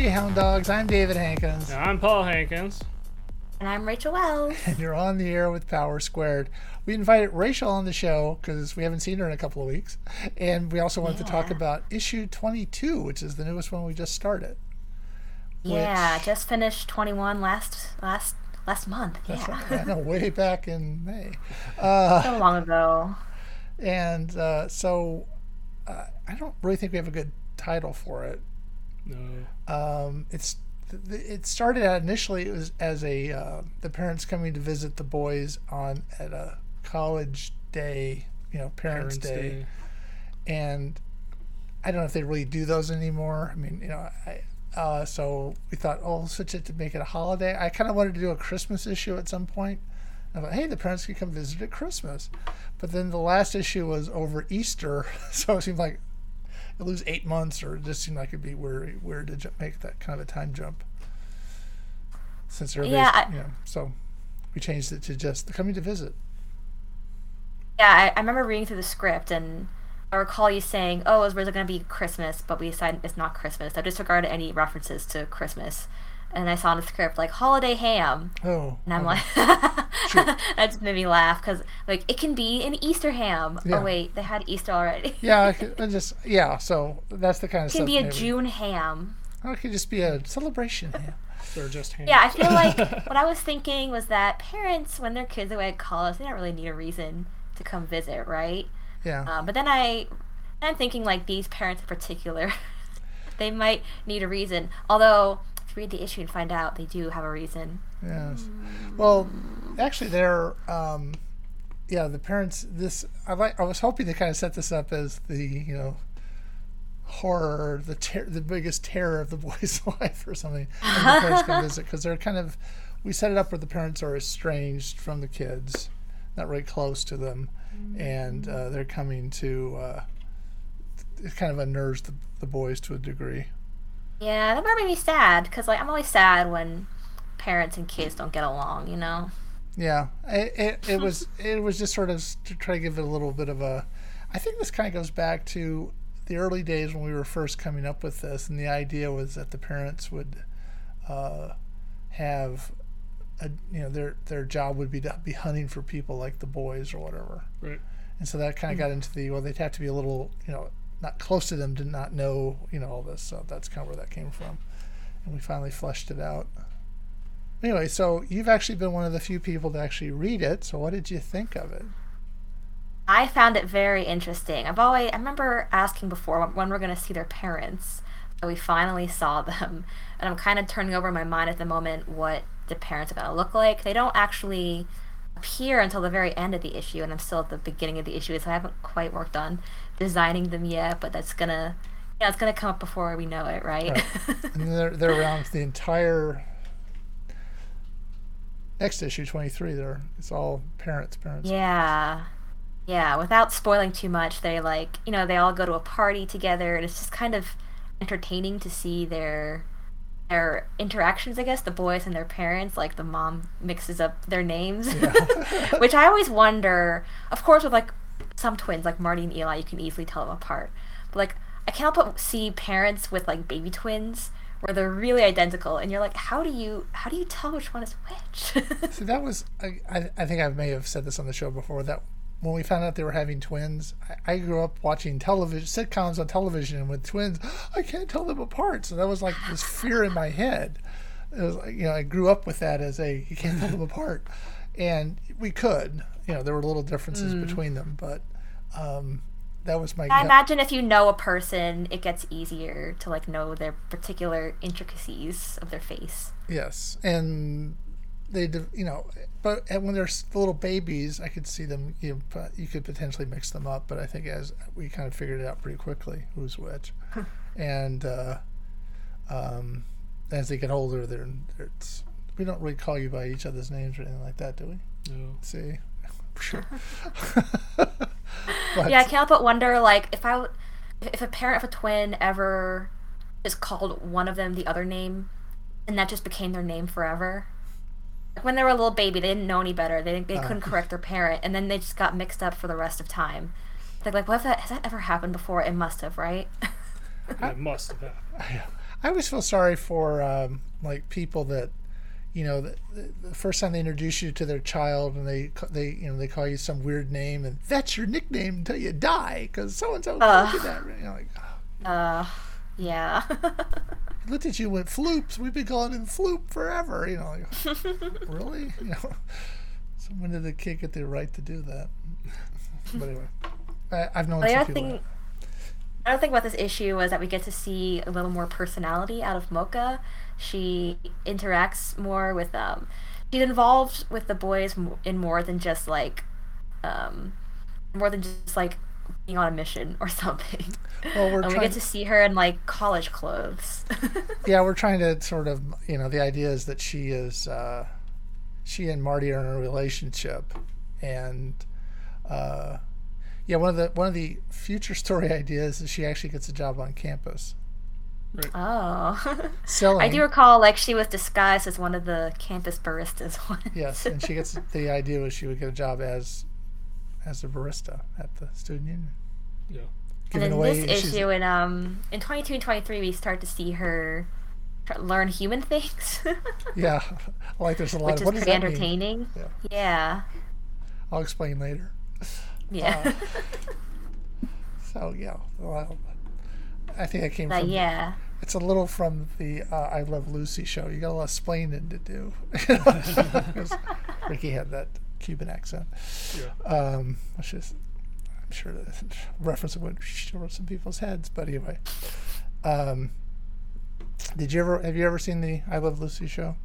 Hey, Hound Dogs, I'm David Hankins. I'm Paul Hankins. And I'm Rachel Wells. And you're on the air with Power Squared. We invited Rachel on the show because we haven't seen her in a couple of weeks. And we also wanted yeah. to talk about issue 22, which is the newest one we just started. Yeah, which, just finished 21 last last last month. Yeah. Right. I know, way back in May. Uh, so long ago. And uh, so uh, I don't really think we have a good title for it. No. Um, it's it started out initially it was as a uh, the parents coming to visit the boys on at a college day, you know, parents, parents day. day. and I don't know if they really do those anymore. I mean, you know, I, uh, so we thought, oh, switch it to make it a holiday. I kind of wanted to do a Christmas issue at some point. I thought, hey, the parents can come visit at Christmas. But then the last issue was over Easter, so it seemed like lose eight months, or it just seemed like it'd be weird, weird to make that kind of a time jump. Since everybody's, yeah, I, you know, so we changed it to just coming to visit. Yeah, I, I remember reading through the script and I recall you saying, "Oh, it was going to be Christmas, but we decided it's not Christmas." I disregarded any references to Christmas, and I saw in the script like holiday ham. Oh, and I'm okay. like, that just made me laugh because like it can be an Easter ham. Oh, yeah. Oh wait, they had Easter already. yeah, I just yeah. So that's the kind of it can stuff. be a maybe. June ham. Oh, it could just be a celebration ham. Or just ham. Yeah, I feel like what I was thinking was that parents, when their kids are away at college, they don't really need a reason to come visit, right? Yeah. Um, but then I, I'm thinking like these parents in particular, they might need a reason. Although read the issue and find out they do have a reason. Yes. Well, actually, they're. Um, yeah, the parents. This I like. I was hoping to kind of set this up as the you know horror, the ter- the biggest terror of the boy's life or something. And the parents can visit because they're kind of. We set it up where the parents are estranged from the kids, not really close to them, and uh, they're coming to. Uh, it kind of unnerves the, the boys to a degree. Yeah, that part made me sad because like I'm always sad when parents and kids don't get along. You know. Yeah, it, it, it was it was just sort of to try to give it a little bit of a. I think this kind of goes back to the early days when we were first coming up with this, and the idea was that the parents would uh, have, a, you know, their their job would be to be hunting for people like the boys or whatever. Right. And so that kind of mm-hmm. got into the well, they'd have to be a little, you know, not close to them to not know, you know, all this. So that's kind of where that came from. And we finally fleshed it out. Anyway, so you've actually been one of the few people to actually read it. So what did you think of it? I found it very interesting. I've always I remember asking before when we're going to see their parents. So we finally saw them, and I'm kind of turning over in my mind at the moment what the parents are going to look like. They don't actually appear until the very end of the issue, and I'm still at the beginning of the issue, so I haven't quite worked on designing them yet. But that's gonna, yeah, it's gonna come up before we know it, right? right. and they're they're around the entire next issue, 23. There, it's all parents, parents. Yeah, yeah. Without spoiling too much, they like you know they all go to a party together, and it's just kind of entertaining to see their their interactions, I guess, the boys and their parents, like the mom mixes up their names, yeah. which I always wonder. Of course, with like some twins, like Marty and Eli, you can easily tell them apart. But like, I can't help but see parents with like baby twins where they're really identical, and you're like, how do you how do you tell which one is which? See, that was I, I think I may have said this on the show before that when we found out they were having twins, I, I, grew up watching television sitcoms on television with twins. I can't tell them apart. So that was like this fear in my head. It was like, you know, I grew up with that as a you can't tell them apart, and we could. You know, there were little differences mm. between them, but um, that was my. I imagine if you know a person, it gets easier to like know their particular intricacies of their face. Yes, and they, you know, but when they're little babies, I could see them. You know, you could potentially mix them up, but I think as we kind of figured it out pretty quickly who's which, and uh, um, as they get older, they're, they're we don't really call you by each other's names or anything like that, do we? No. See, sure. yeah, I can't help but wonder, like, if I, if a parent of a twin ever just called one of them the other name, and that just became their name forever Like when they were a little baby, they didn't know any better. They they uh. couldn't correct their parent, and then they just got mixed up for the rest of time. They're like, what if that has that ever happened before? It must have, right? it must have. I, I always feel sorry for um, like people that you know the, the, first time they introduce you to their child and they they you know they call you some weird name and that's your nickname until you die because so and so called you that. You know, like, oh. uh, yeah. looked at you and went floops. We've been calling him floop forever. You know, like, really? You know, so when did the kid get the right to do that? But anyway, I, I've known the some other people. thing, the other thing about this issue was that we get to see a little more personality out of Mocha. She interacts more with um, she's involved with the boys in more than just like, um, more than just like being on a mission or something. Well, we're and we get to see her in like college clothes. yeah, we're trying to sort of, you know, the idea is that she is, uh, she and Marty are in a relationship, and, uh, yeah, one of the one of the future story ideas is she actually gets a job on campus oh. selling. I do recall like she was disguised as one of the campus baristas once. Yes, and she gets the idea was she would get a job as as a barista at the student union. Yeah. And Giving in away, this issue, in um, in twenty two and twenty three, we start to see her learn human things, yeah, like there's a lot which of is what does pretty entertaining. Yeah. Yeah, I'll explain later. yeah, So yeah, well, I think that came but from yeah. It's a little from the uh, I Love Lucy show. You got a lot of splaining to do. Ricky had that Cuban accent. Yeah. Um, which is, I'm sure the reference would over some people's heads. But anyway, um, did you ever have you ever seen the I Love Lucy show?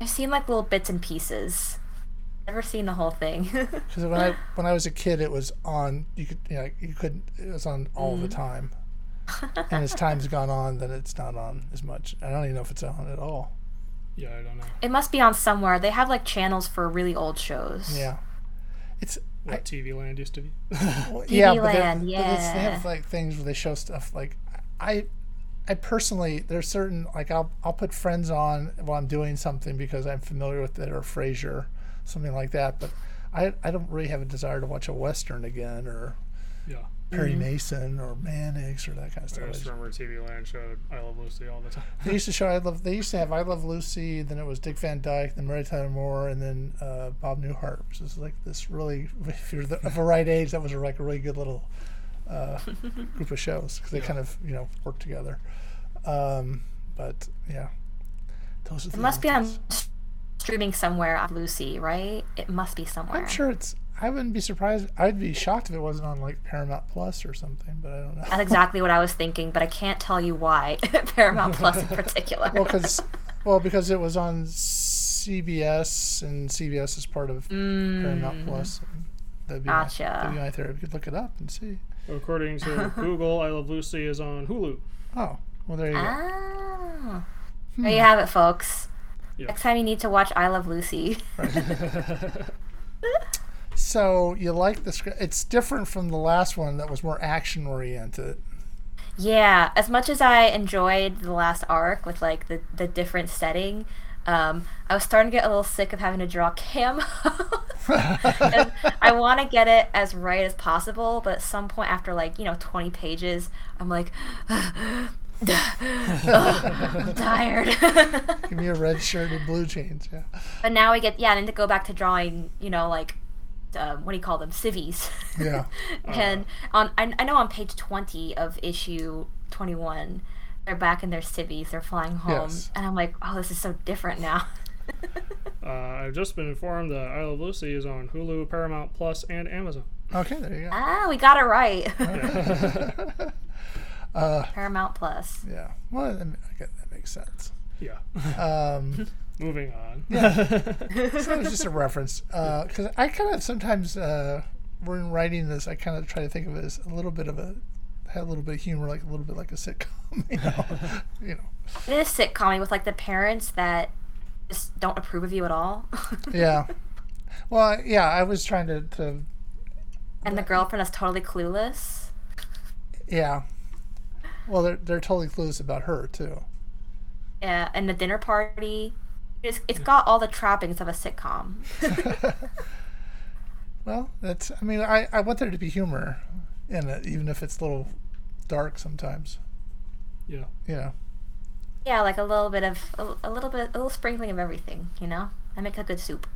I've seen like little bits and pieces. Never seen the whole thing. Because when I when I was a kid, it was on. You could you know you couldn't. It was on all Mm. the time. and as time's gone on, then it's not on as much. I don't even know if it's on at all. Yeah, I don't know. it must be on somewhere. They have like channels for really old shows. Yeah, it's What TV Land used to be. Well, yeah, but, they're- Land, but they have like things where they show stuff like I, I personally there's certain like I'll I'll put Friends on while I'm doing something because I'm familiar with it or Frasier, something like that. But I I don't really have a desire to watch a western again or yeah. Perry Mm-hmm. Mason or Mannix or that kind of stuff. I just just- remember TV Land showed I Love Lucy all the time. They used to show I love. They used to have I Love Lucy. Then it was Dick Van Dyke. Then Mary Tyler Moore, and then uh, Bob Newhart. Which is like this really, if you're the, of a right age, that was a, like a really good little uh, group of shows because they kind of you know worked together. Um, but yeah, those are the It must be on days. s- streaming somewhere on Lucy, right? It must be somewhere. I'm sure it's. I wouldn't be surprised. I'd be shocked if it wasn't on like Paramount Plus or something. But I don't know. That's exactly what I was thinking, but I can't tell you why. Paramount Plus in particular. well, because well, because it was on CBS, and CBS is part of Paramount Plus. and That'd be Mm. Gotcha. My, that'd be my theory. We could look it up and see. According to Google, I Love Lucy is on Hulu. Oh, well, there you go. Ah. There you have it, folks. Yeah. Next time you need to watch I Love Lucy. So you like the script? It's different from the last one that was more action oriented. Yeah, as much as I enjoyed the last arc with like the, the different setting, um, I was starting to get a little sick of having to draw camo. And I want to get it as right as possible, but at some point after like you know 20 pages, I'm like, "Ugh, I'm tired. Give me a red shirt and blue jeans. Yeah. but now we get yeah, and to go back to drawing. You know like. Um, what do you call them? Civies. Yeah. and on I, I know on page 20 of issue 21 they're back in their civvies they're flying home Yes. and i'm like oh this is so different now Uh, I've just been informed that I Love Lucy is on Hulu, Paramount Plus, and Amazon. Okay, there you go. ah we got it right Uh, paramount plus yeah. Well, that, I guess that makes sense. Yeah. Um, Moving on. so it was just a reference because I kind of sometimes uh, when writing this, I kind of try to think of it as a little bit of a had a little bit of humor, like a little bit like a sitcom. You know, you know. it is sitcom with like the parents that just don't approve of you at all Yeah. Well, yeah. I was trying to, to and the girlfriend is totally clueless yeah. Well, they're they're totally clueless about her too. yeah and the dinner party it's, it's got all the trappings of a sitcom Well, that's. I mean, I, I want there to be humor in it, even if it's a little dark sometimes. Yeah. Yeah. Yeah, like a little bit of a, a little bit, a little sprinkling of everything. You know, I make a good soup.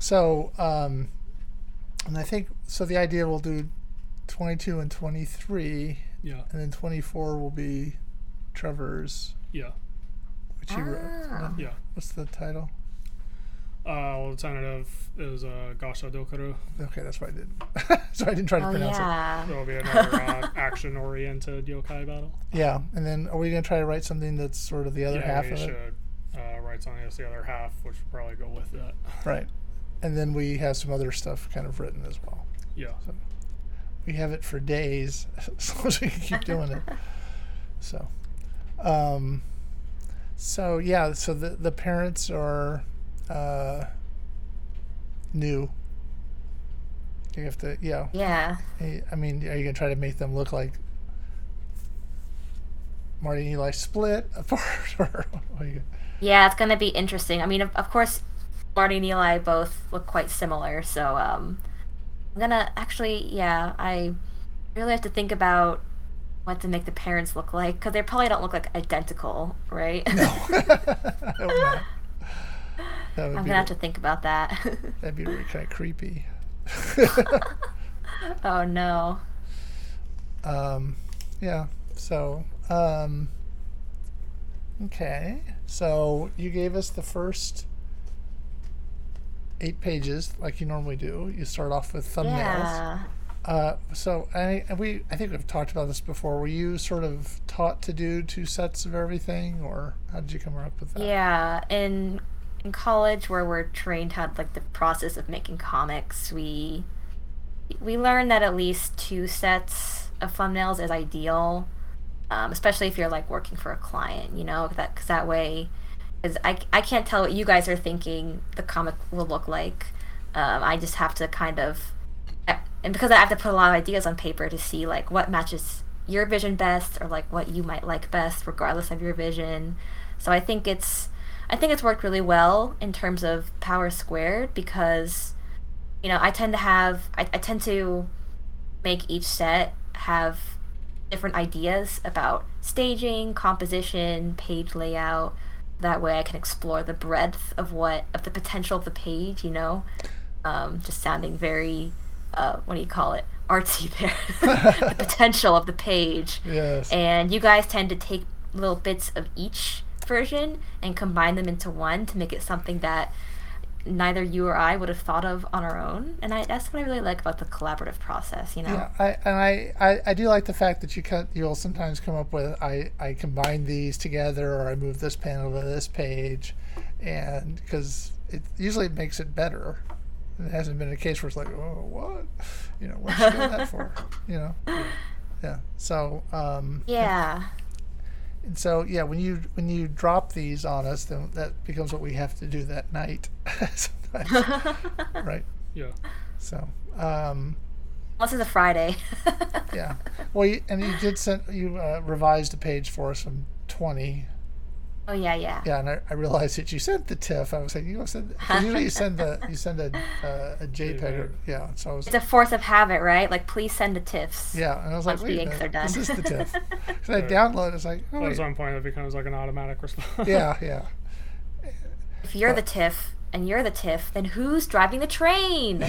So, um, and I think so. The idea we'll do twenty-two and twenty-three, Yeah. and then twenty-four will be Trevor's, Yeah. which you wrote. Ah. Yeah. What's the title? Uh, well, the tentative is uh, Gasha Dokaru. Okay, that's what I did. so I didn't try to Oh pronounce yeah. It'll be another uh, action-oriented yokai battle. it. Yeah, and then are we gonna try to write something that's sort of the other yeah, half we of it? should uh, write something that's the other half, which will probably go with that. Right. And then we have some other stuff kind of written as well. Yeah. We have it for days as long as we can keep doing it. So, um, so yeah, so the, the parents are uh, new. You have to, yeah. Yeah. I mean, are you going to try to make them look like Marty and Eli split apart? Or what are you, Yeah, it's gonna be interesting. I mean, of, of course, Marty and Eli both look quite similar, so um, I'm gonna actually, yeah, I really have to think about what to make the parents look like because they probably don't look like identical, right? no. I hope not. That would I'm gonna have to think about that. that'd be really kind of creepy. oh no. Um, yeah. So, um, okay. So you gave us the first eight pages, like you normally do. You start off with thumbnails. Yeah. Uh, so I and we I think we've talked about this before. Were you sort of taught to do two sets of everything, or how did you come up with that? Yeah, in in college where we're trained how like the process of making comics, we we learn that at least two sets of thumbnails is ideal, um, especially if you're like working for a client. You know that because that way, because I I can't tell what you guys are thinking the comic will look like. Um, I just have to kind of and because I have to put a lot of ideas on paper to see like what matches your vision best or like what you might like best regardless of your vision. So I think it's I think it's worked really well in terms of power squared because you know, I tend to have I, I tend to make each set have different ideas about staging, composition, page layout. That way I can explore the breadth of what of the potential of the page, you know. Um, just sounding very uh, what do you call it artsy there the potential of the page Yes. and you guys tend to take little bits of each version and combine them into one to make it something that neither you or I would have thought of on our own and I, that's what I really like about the collaborative process you know Yeah, I and I, I, I do like the fact that you cut you'll sometimes come up with I, I combine these together or I move this panel to this page and because it usually makes it better. It hasn't been a case where it's like, oh what? You know, what's doing that for? You know? Yeah. So um yeah and so yeah, when you when you drop these on us then that becomes what we have to do that night sometimes. right. Yeah. So um unless it's a Friday Yeah. Well, you, and you did send you uh, revised a page for us from twenty. Oh yeah yeah Yeah, and I, I realized that you sent the TIFF. I was like, you know, send cause usually you send the you send a uh, a JPEG. Or, yeah. So I was it's a force of habit right like please send the tiffs yeah, and I was like, once wait the inks minute, are this is done. the TIFF. So I download. It's like, oh At wait. some point, it becomes like an automatic response. yeah, yeah. if you're the tiff and you're the tiff then who's driving the train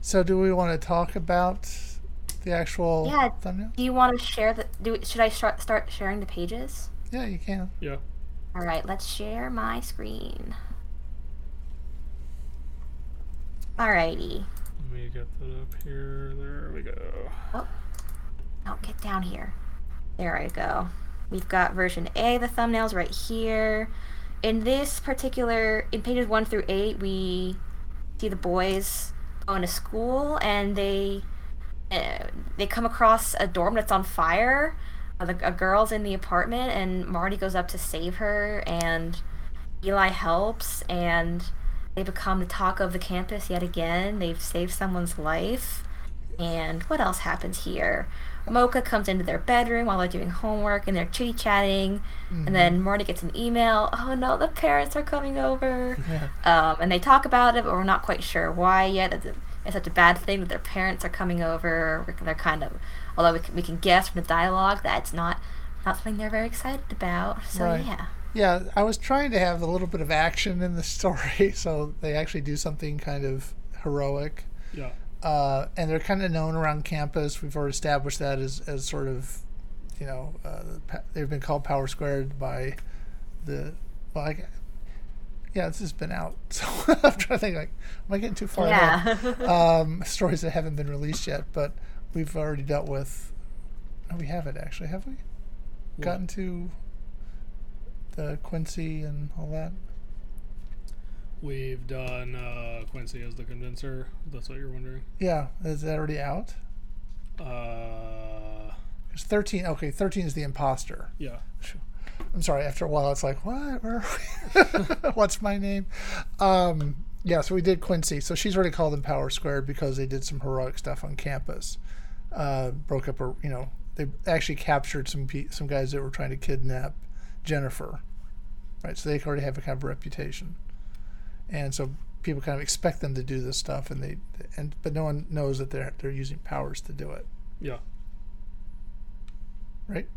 So do we want to talk about the actual Yeah. thumbnail? do you want to share the do should I start start sharing the pages Yeah, you can. yeah. All right, let's share my screen. Alrighty. Let me get that up here. There we go. Oh, oh, get down here. There I go. We've got version A, the thumbnails right here. In this particular, in pages one through eight, we see the boys going to school, and they uh, they come across a dorm that's on fire. Uh, the, a girl's in the apartment, and Marty goes up to save her, and Eli helps, and they become the talk of the campus yet again. They've saved someone's life. And what else happens here? Mocha comes into their bedroom while they're doing homework and they're chitty chatting. And then Marty gets an email. Oh no, the parents are coming over. Yeah. Um, and they talk about it, but we're not quite sure why yet. It's such a bad thing that their parents are coming over. They're kind of, although we can, we can guess from the dialogue that it's not not something they're very excited about. So right. yeah. Yeah, I was trying to have a little bit of action in the story, so they actually do something kind of heroic. Yeah. Uh, and they're kind of known around campus. We've already established that as, as sort of, you know, uh, they've been called Power Squared by the, well, I, yeah, this has been out. So I'm trying to think, like, am I getting too far? Yeah. um, stories that haven't been released yet, but we've already dealt with. No, we haven't actually, have we? What? Gotten to the Quincy and all that. We've done uh, Quincy as the condenser. That's what you're wondering. Yeah, is that already out? Uh, it's thirteen. Okay, thirteen is the imposter. Yeah. I'm sorry. After a while, it's like, what? Where What's my name? Um, yeah. So we did Quincy. So she's already called them Power Squared because they did some heroic stuff on campus. Uh, broke up a, you know, they actually captured some pe- some guys that were trying to kidnap Jennifer. Right. So they already have a kind of reputation, and so people kind of expect them to do this stuff, and they and but no one knows that they're they're using powers to do it. Yeah. Right.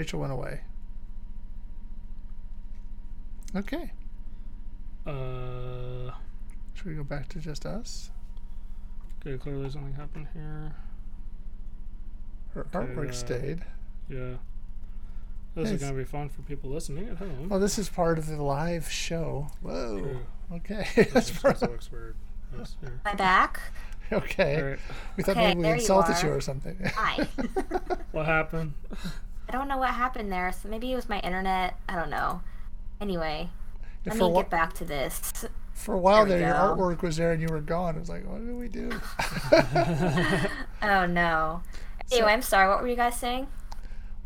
Rachel went away. Okay. Uh, should we go back to just us? Okay, clearly something happened here. Her okay, artwork uh, stayed. Yeah. This nice. is going to be fun for people listening at home. Well, this is part of the live show. Whoa. True. Okay. That's part looks weird. Yes, My back. Okay. Right. We thought okay, maybe we insulted you, you, or something. Hi. what happened? I don't know what happened there. So maybe it was my internet. I don't know. Anyway, yeah, let me get back to this. For a while there, there your artwork was there and you were gone. It was like, what did we do? oh no. Anyway, so, I'm sorry. What were you guys saying?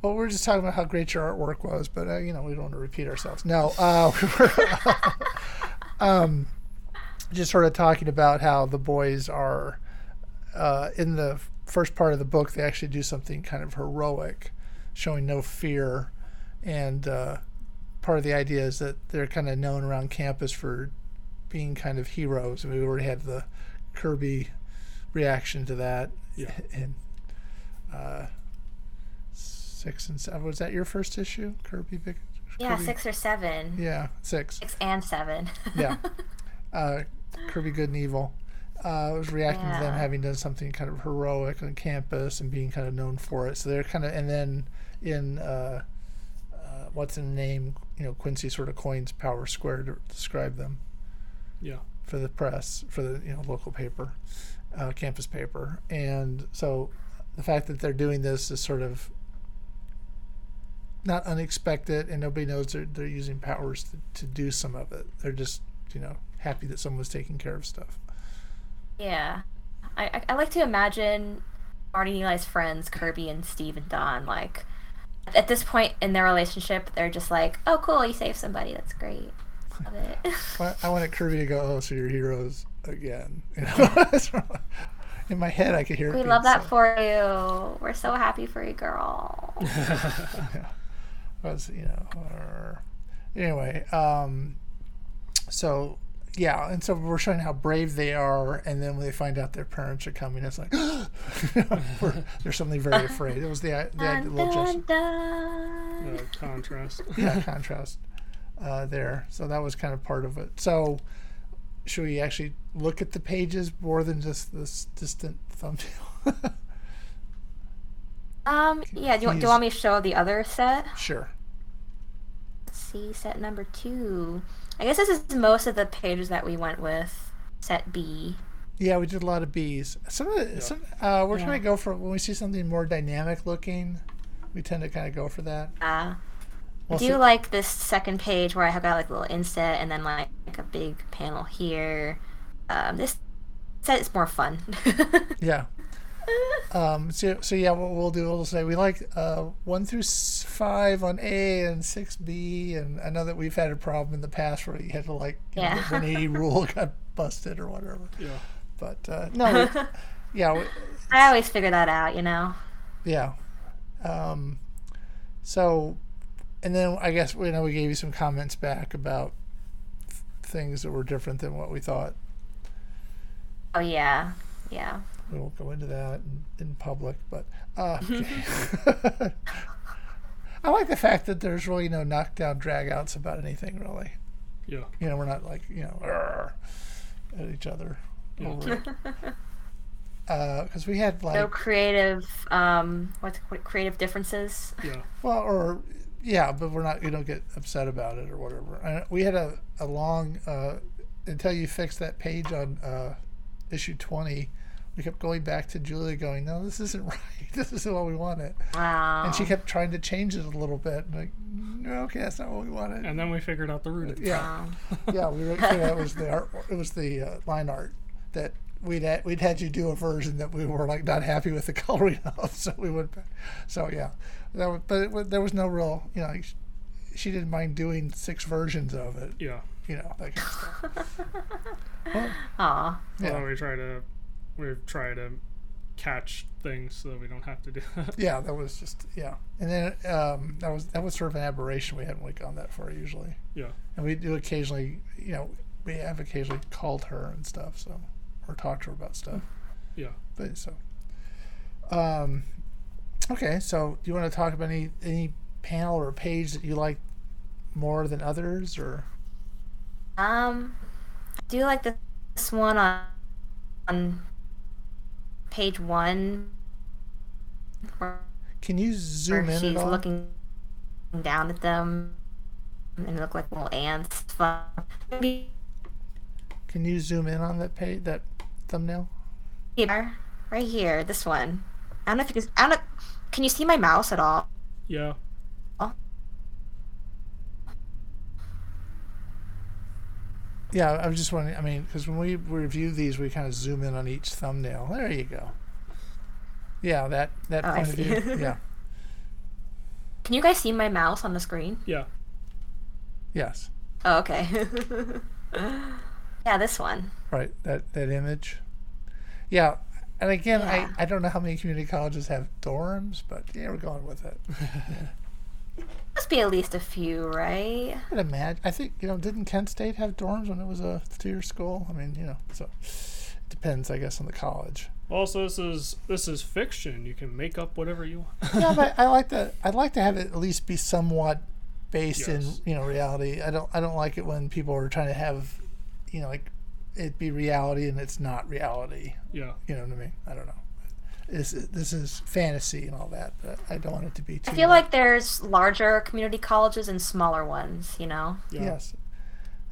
Well, we are just talking about how great your artwork was, but uh, you know we don't want to repeat ourselves. No, uh, we were um, just sort of talking about how the boys are uh, in the first part of the book. They actually do something kind of heroic showing no fear. And uh, part of the idea is that they're kind of known around campus for being kind of heroes. And we already had the Kirby reaction to that. Yeah. And uh, six and seven. Was that your first issue, Kirby? Big, yeah, six or seven. Yeah, six. Six and seven. yeah. Uh, Kirby Good and Evil. Uh, was reacting yeah. to them having done something kind of heroic on campus and being kind of known for it. So they're kind of, and then in uh, uh, what's in the name, you know, Quincy sort of coins Power Square to describe them. Yeah. For the press, for the you know local paper, uh, campus paper, and so the fact that they're doing this is sort of not unexpected, and nobody knows they're they're using powers to, to do some of it. They're just you know happy that someone's taking care of stuff. Yeah, I I, I like to imagine Marty and Eli's friends, Kirby and Steve and Don, like at this point in their relationship, they're just like, "Oh, cool, you saved somebody. That's great." Love it. I wanted Kirby to go, "Oh, so you're heroes again." You know? in my head, I could hear. We love that said. for you. We're so happy for you, girl. yeah. Was you know, anyway. Um, so yeah, and so we're showing how brave they are, and then when they find out their parents are coming, it's like they're suddenly very afraid. It was the the dun, little dun, dun. Uh, contrast. yeah, contrast uh, there. So that was kind of part of it. So should we actually look at the pages more than just this distant thumbnail? um. Yeah. Do you, do you want me to show the other set? Sure. Let's see set number two. I guess this is most of the pages that we went with. Set B. Yeah, we did a lot of B's. Some of the, yeah. some uh, we're yeah. trying to go for when we see something more dynamic looking, we tend to kind of go for that. Uh, we'll I do see. like this second page where I have got like a little inset and then like, like a big panel here. Um, this set is more fun. yeah, um, so, so yeah, what we'll do, we'll say we like uh, one through five on A and six B, and I know that we've had a problem in the past where you had to like yeah. know, the 180 rule got busted or whatever. Yeah. But uh, no, we, yeah. I always figure that out, you know. Yeah. Um, so, and then I guess you know we gave you some comments back about things that were different than what we thought. Oh yeah, yeah. We won't go into that in, in public, but uh, I like the fact that there's really no knockdown dragouts about anything, really. Yeah. You know, we're not like you know at each other Yeah. over it. Because we had like No creative, um, what's what creative differences? Yeah. Well, or yeah, but we're not. You don't get upset about it or whatever. And we had a a long uh, until you fixed that page on uh, issue twenty. We kept going back to Julia, going, "No, this isn't right. This isn't what we wanted." Wow. And she kept trying to change it a little bit. And like, no, okay, that's not what we wanted. And then we figured out the root of it. yeah, Wow. yeah, we were, yeah, it was the art. It was the uh, line art that we'd had, we'd had you do a version that we were like not happy with the coloring of, so we went back. So yeah, that was, but it, there was no real, you know, like, she didn't mind doing six versions of it, Yeah. you know, that kind of stuff. Well, Aw. yeah, Although we try to we try to catch things so that we don't have to do that. yeah, that was just yeah, and then um, that was that was sort of an aberration. We hadn't really gone that far usually, Yeah. and we do occasionally, you know, we have occasionally called her and stuff, so or talked to her about stuff. Yeah. But so, um, okay. So, do you want to talk about any any panel or page that you like more than others, or Um, I do like this, this one on on page one, can you zoom in she's at all? looking down at them, and look like little ants. Maybe Can you zoom in on that page, that thumbnail? here, right here, this one. I don't know if you can. I don't know. Can you see my mouse at all? Yeah. Yeah, I was just wondering. I mean, because when we review these, we kind of zoom in on each thumbnail. There you go. Yeah, that that Oh, point of view. Yeah. Can you guys see my mouse on the screen? Yeah. Yes. Oh, okay. yeah, this one. Right. That that image. Yeah. And again, Yeah. I, I don't know how many community colleges have dorms, but yeah, we're going with it. Must be at least a few, right? I would imagine. I think you know. Didn't Kent State have dorms when it was a two-year school? I mean, you know, so it depends, I guess, on the college. Also, this is this is fiction. You can make up whatever you want. yeah, but I like to. I'd like to have it at least be somewhat based Yes. in you know reality. I don't. I don't like it when people are trying to have, you know, like it be reality and it's not reality. yeah. You know what I mean? I don't know. This this is fantasy and all that, but I don't want it to be too. I feel like there's larger community colleges and smaller ones, you know? Yeah. Yes,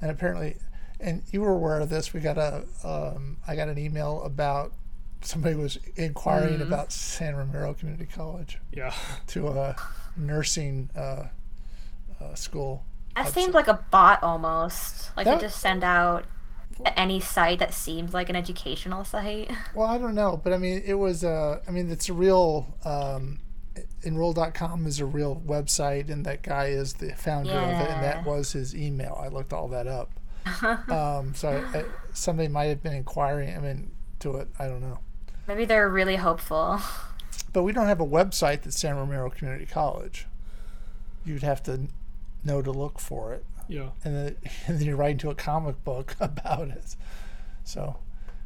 and apparently, and you were aware of this. We got a, um, I got an email about somebody was inquiring Mm-hmm. about San Ramiro Community College Yeah. to a nursing uh, uh, school. That seemed like a bot almost. Like That- they just send out any site that seems like an educational site. Well, I don't know, but I mean, it was. Uh, I mean, it's a real. Um, enroll.com is a real website, and that guy is the founder of it, and that was his email. I looked all that up. um, so I, I, somebody might have been inquiring. I mean, to it. I don't know. Maybe they're really hopeful. But we don't have a website that's San Ramiro Community College. You'd have to know to look for it, Yeah. and then, and then you write into a comic book about it. So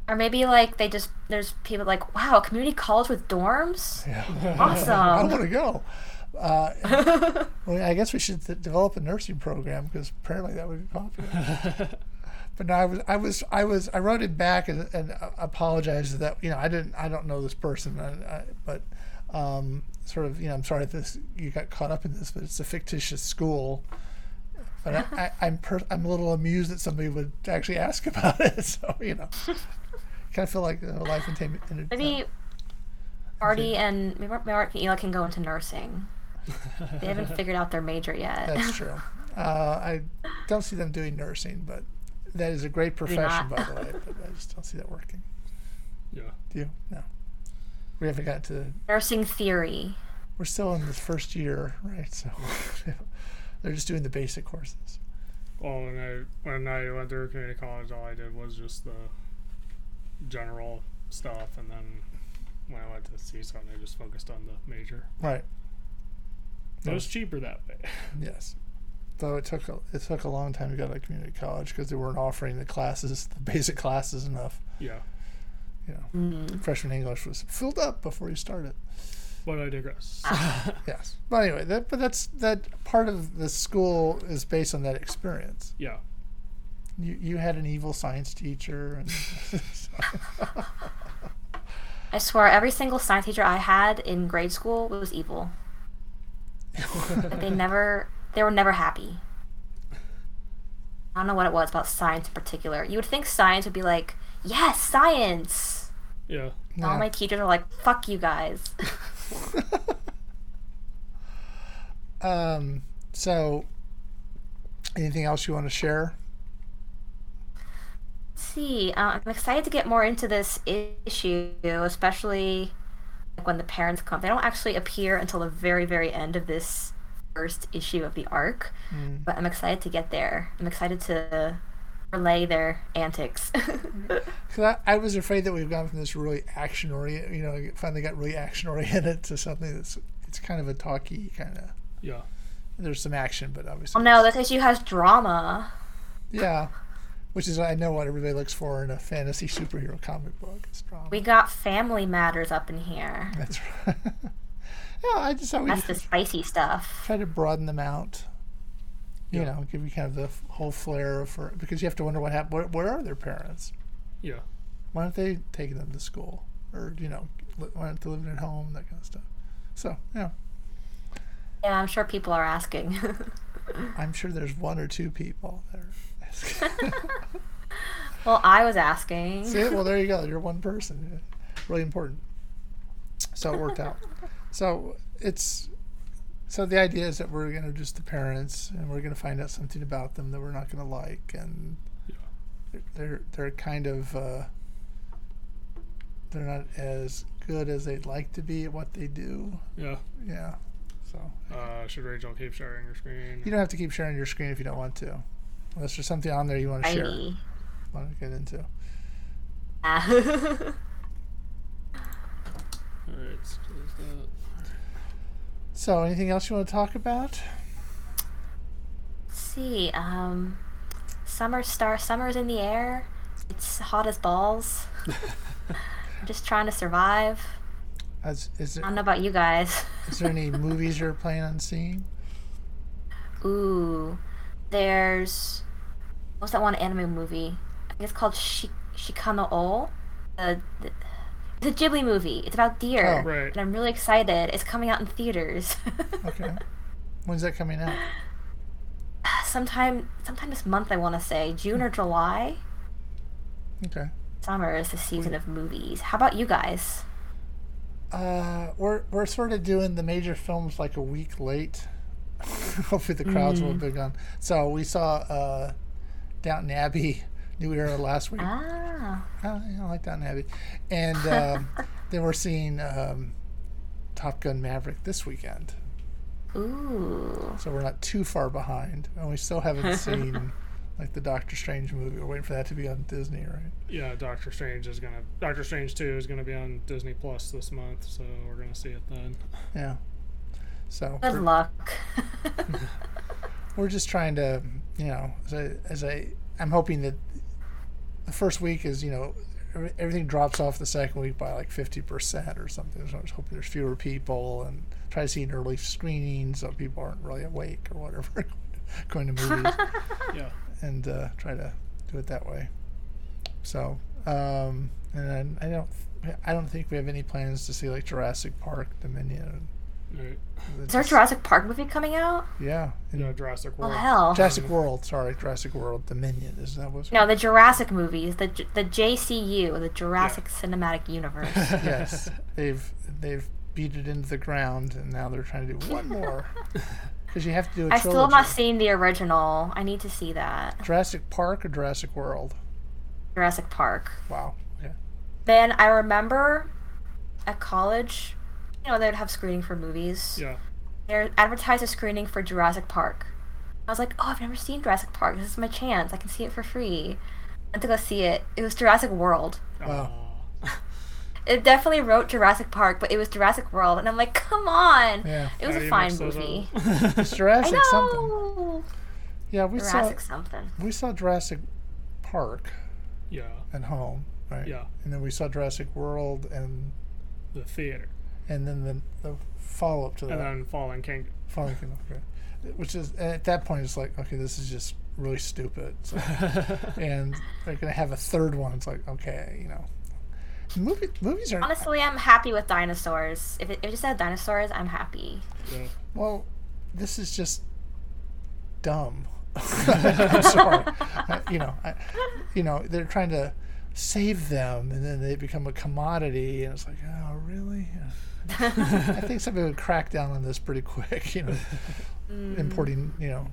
Or maybe like they just there's people like, wow, community college with dorms? yeah, Awesome. I want to go. Uh, well, I guess we should th- develop a nursing program because apparently that would be popular. but no, I was, I was, I was, I wrote it back and, and uh, apologized that you know I didn't, I don't know this person, I, I, but um, sort of, you know, I'm sorry that this you got caught up in this, but it's a fictitious school. But I, I, I'm per, I'm a little amused that somebody would actually ask about it. So you know, kind of feel like uh, life entertainment. Maybe Marty and maybe Mark and Eli can go into nursing. They haven't figured out their major yet. That's true. Uh, I don't see them doing nursing, but that is a great profession, by the way. But I just don't see that working. Yeah. Do you? No. We haven't got to. nursing theory. We're still in the first year, right? So they're just doing the basic courses. Well, when I when I went through community college, all I did was just the general stuff, and then when I went to the CSUN, I just focused on the major. Right. It was cheaper that way. Yes. Though it took a, it took a long time to go to community college because they weren't offering the classes, the basic classes enough. yeah. you know, Mm. freshman English was filled up before you started. But I digress. Yes. But anyway, that but that's that part of the school is based on that experience. yeah. You you had an evil science teacher and I swear, every single science teacher I had in grade school was evil. Like, they never, they were never happy. I don't know what it was about science in particular. You would think science would be like, yes, science. Yeah. And All Yeah. my teachers are like, fuck you guys. um so anything else you want to share? see, uh, I'm excited to get more into this issue, especially like when the parents come. They don't actually appear until the very, very end of this first issue of the arc, Mm. but I'm excited to get there. I'm excited to relay their antics. 'Cause I, I was afraid that we've gone from this really action oriented, you know, finally got really action oriented to something that's it's kind of a talky kind of. Yeah. There's some action, but obviously, oh no, this issue has drama. yeah, which is I know what everybody looks for in a fantasy superhero comic book. It's drama. We got family matters up in here. That's right. yeah, I just thought we That's the spicy stuff. try to broaden them out. You Yeah. know, give you kind of the whole flair for because you have to wonder what happened. Where, where are their parents? Yeah. Why aren't they taking them to school, or you know, li- why aren't they living at home? That kind of stuff. So yeah, Yeah, I'm sure people are asking. I'm sure there's one or two people there. well, I was asking. See, well, there you go. You're one person. Really important. So it worked out. So it's so the idea is that we're going to introduce the parents, and we're going to find out something about them that we're not going to like, and Yeah. they're they're kind of uh, they're not as good as they'd like to be at what they do. Yeah. Yeah. So Uh, should Rachel keep sharing your screen? you don't have to keep sharing your screen if you don't want to, unless there's something on there you want to share, Righty. want to get into. Ah. Alright, let's close that. So anything else you want to talk about? Let's see, um, summer star, summer's in the air. It's hot as balls. I'm just trying to survive. As, is I don't know about you guys. is there any movies you're planning on seeing? Ooh, there's what's that one anime movie? I think it's called Shi- Shikano O. The, the it's a Ghibli movie. It's about deer, Oh. Right. and I'm really excited. It's coming out in theaters. Okay. When's that coming out? sometime, sometime this month. I want to say June or July. Okay. Summer is the season of movies. How about you guys? Uh, we're we're sort of doing the major films like a week late. Hopefully the crowds will be gone. So we saw uh, Downton Abbey, New Era last week. Ah, yeah, I like Downton Abbey, and um, then we're seeing um, Top Gun Maverick this weekend. ooh. So we're not too far behind, and we still haven't seen like the Doctor Strange movie. We're waiting for that to be on Disney, right? Yeah, Doctor Strange is gonna. Doctor Strange Two is gonna be on Disney Plus this month, so we're gonna see it then. Yeah. So Good we're- luck. we're just trying to, you know, as I, as I, I'm hoping that the first week is, you know, everything drops off the second week by like 50% or something. So I was hoping there's fewer people and try to see an early screening so people aren't really awake or whatever going to movies Yeah. and uh, try to do it that way. So, um, and then I don't, I don't think we have any plans to see like Jurassic Park, Dominion. Right. Is there a Jurassic Park movie coming out? Yeah. and Yeah, Jurassic Oh World. hell. Jurassic World, sorry, Jurassic World Dominion. Is that what's No, the Jurassic movies, the the JCU, the Jurassic Cinematic Universe. yes, they've they've beat it into the ground, and now they're trying to do one more because you have to do a I trilogy. still have not seen the original. I need to see that. Jurassic Park or Jurassic World. Jurassic Park. Wow. Okay. Then I remember at college, you know, they'd have screening for movies. Yeah. They advertised a screening for Jurassic Park. I was like, oh, I've never seen Jurassic Park. This is my chance. I can see it for free. I went to go see it. It was Jurassic World. Wow. It definitely wrote Jurassic Park, but it was Jurassic World, and I'm like, come on. Yeah. It was How a fine movie. up? It's I Jurassic something. know. Yeah, we Jurassic saw something. we saw Jurassic Park yeah. at home, right? Yeah. And then we saw Jurassic World and The theater. And then the, the follow up to that. And then Fallen Kingdom. Fallen Kingdom, okay. Which is at that point it's like okay, this is just really stupid. So, and they're gonna have a third one. It's like okay, you know, movie, movies are Honestly, I'm happy with dinosaurs. If it, if it just had dinosaurs, I'm happy. Yeah. well. This is just dumb. I'm sorry. I, you know, I, you know they're trying to save them, and then they become a commodity, and it's like, oh, really? I think somebody would crack down on this pretty quick. You know, mm. importing. You know,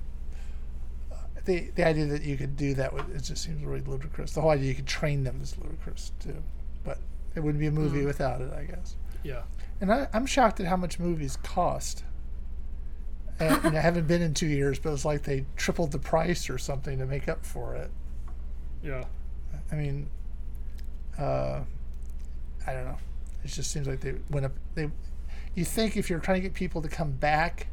the the idea that you could do that would, it just seems really ludicrous. The whole idea you could train them is ludicrous too. But it wouldn't be a movie mm. without it, I guess. Yeah. And I, I'm shocked at how much movies cost. And, and I haven't been in two years, but it's like they tripled the price or something to make up for it. Yeah. I mean, uh, I don't know. It just seems like they went up. They, you think if you're trying to get people to come back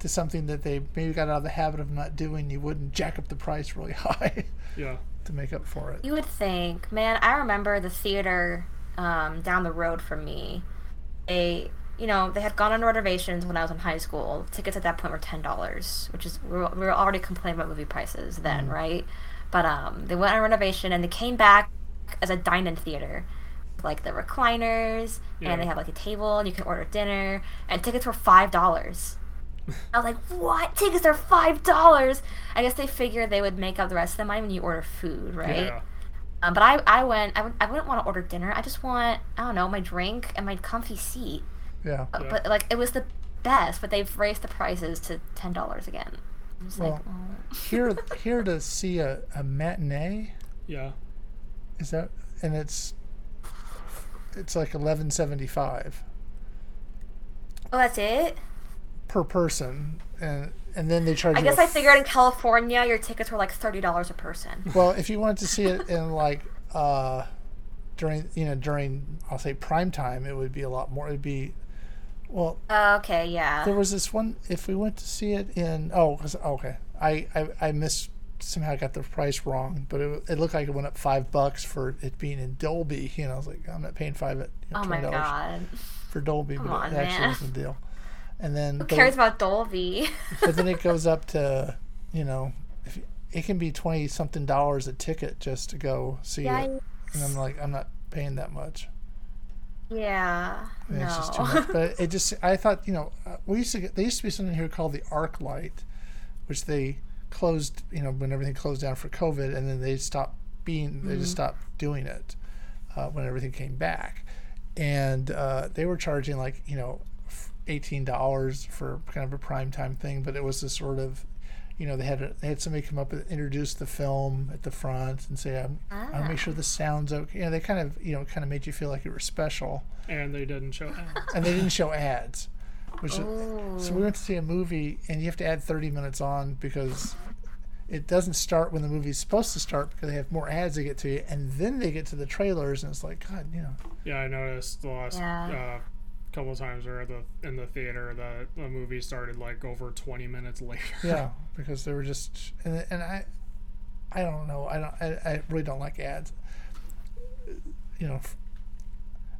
to something that they maybe got out of the habit of not doing, you wouldn't jack up the price really high Yeah. to make up for it. You would think, man. I remember the theater um, down the road from me. They, you know, they had gone on reservations when I was in high school. Tickets at that point were ten dollars, which is we were, we were already complaining about movie prices then, right? But um, they went on renovation and they came back as a dine-in theater, like the recliners, Yeah. and they have like a table and you can order dinner, and tickets were five dollars. I was like, "What? Tickets are five dollars?" I guess they figured they would make up the rest of the money when you order food, right? Yeah. Um, but I, I went. I, would, I wouldn't want to order dinner. I just want I don't know my drink and my comfy seat. Yeah. But, Yeah. but like it was the best. But they've raised the prices to ten dollars again. Just like, Well, oh. Here, here to see a, a matinee Yeah. Is that, and it's it's like eleven seventy five. Oh, that's it. per person, and and then they charge. I guess I figured in California your tickets were like thirty dollars a person. Well, if you wanted to see it in like uh, during you know during I'll say prime time, it would be a lot more. It'd be well. Uh, okay, yeah. There was this one. If we went to see it in oh okay, I I I missed somehow got the price wrong, but it, it looked like it went up five bucks for it being in Dolby. You know, I was like, I'm not paying five at you know, oh my twenty god. for Dolby, Come but on, it actually man. was the deal. And then Who cares about Dolby? but then it goes up to you know if it can be 20 something dollars a ticket just to go see it and i'm like i'm not paying that much yeah. And No. it's just too much but it just i thought you know uh, we used to get there used to be something here called the ArcLight which they closed you know when everything closed down for covid and then they stopped being they just stopped doing it uh, when everything came back and uh, they were charging like you know eighteen dollars for kind of a prime time thing, but it was a sort of, you know, they had a, they had somebody come up and introduce the film at the front and say, "I'm, I'll make sure the sound's okay." You know, they kind of you know kind of made you feel like you were special, And they didn't show ads. and they didn't show ads, which so we went to see a movie and you have to add thirty minutes on because. It doesn't start when the movie's supposed to start because they have more ads to get to you, and then they get to the trailers, and it's like, God, you know, Yeah, I noticed the last Yeah. uh, couple of times we were at the in the theater that the movie started like over 20 minutes later. yeah because they were just and, and i i don't know i don't I, I really don't like ads you know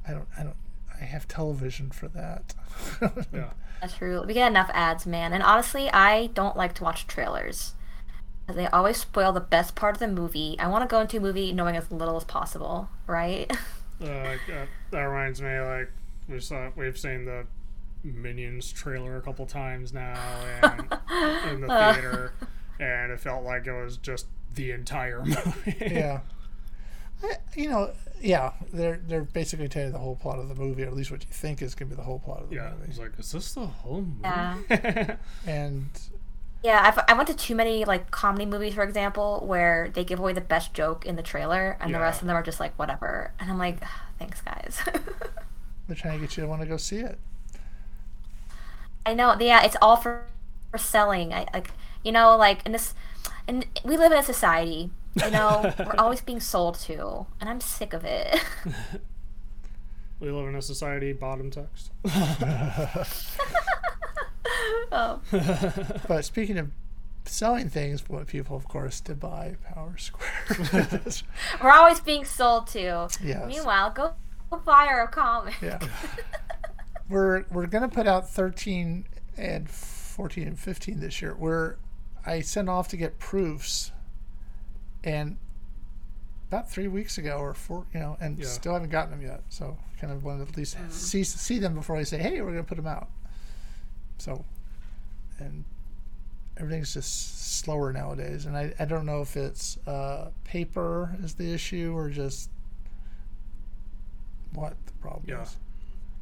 I don't i don't i have television for that yeah. That's true. We get enough ads, man. And honestly, I don't like to watch trailers. They always spoil the best part of the movie. I want to go into a movie knowing as little as possible, right? Uh, like, uh, that reminds me, like we saw, we've seen the Minions trailer a couple times now, and in the theater, and it felt like it was just the entire movie. yeah I, you know yeah they're they're basically telling you the whole plot of the movie or at least what you think is going to be the whole plot of the Yeah, I movie was like, is this the whole movie? Yeah. and yeah, I've, I went to too many like comedy movies, for example, where they give away the best joke in the trailer, and the rest of them are just like whatever. And I'm like, thanks, guys. they're trying to get you to want to go see it I know. Yeah, it's all for, for selling. I like, you know, like in this, and we live in a society. You know, we're always being sold to, and I'm sick of it. we live in a society bottom text. oh. But speaking of selling things, but people, of course, to buy Power Square. We're always being sold to. Yes. Meanwhile, go, go buy our comic. yeah. we're we're gonna put out 13 and 14 and 15 this year. Where I sent off to get proofs, and about three weeks ago or four, you know, and Yeah. still haven't gotten them yet. So kind of want to at least see see them before I say, hey, we're gonna put them out. So, and everything's just slower nowadays, and I, I don't know if it's uh, paper is the issue or just what the problem Yeah. is.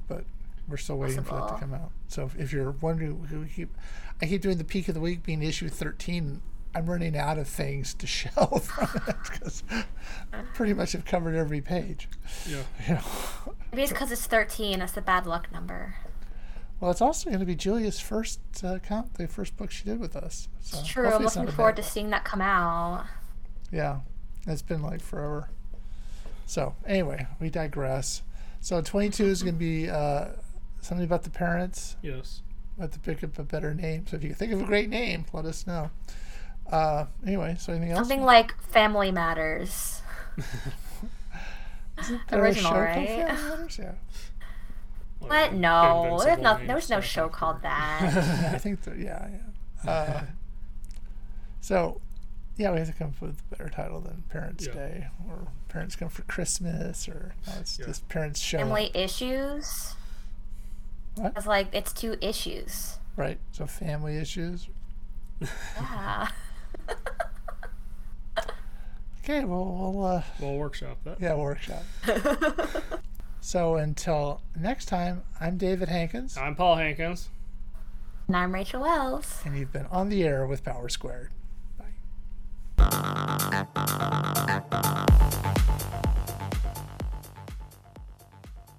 But we're still waiting for that to come out. So if, if you're wondering, we keep I keep doing the peak of the week being issue 13. I'm running out of things to show from it because I pretty much have covered every page. Yeah. You know. Maybe it's because it's 13. That's the bad luck number. Well, it's also going to be Julia's first uh, count, the first book she did with us. So It's true. I'm looking forward to seeing that come out. Yeah, it's been like forever. So anyway, we digress. So 22 is going to be uh, something about the parents. Yes. About to pick up a better name. So if you think of a great name, let us know. Uh, anyway, so anything else? Something like Family Matters. Isn't original, show called right? Family Matters? Yeah. Like What? No, there's Invincible not. and There was no show called that. that. I think that. Yeah, yeah. Uh, so, yeah, we have to come up with a better title than Parents' Yeah. Day or Parents Come for Christmas or no, it's Yeah. just Parents Show. Up. Family issues. What? It's like it's two issues. Right. So family issues. Yeah. Okay. Well, we'll uh, We'll workshop that. yeah workshop. So until next time, I'm David Hankins, I'm Paul Hankins. and I'm Rachel Wells. and you've been on the air with Power Squared. Bye.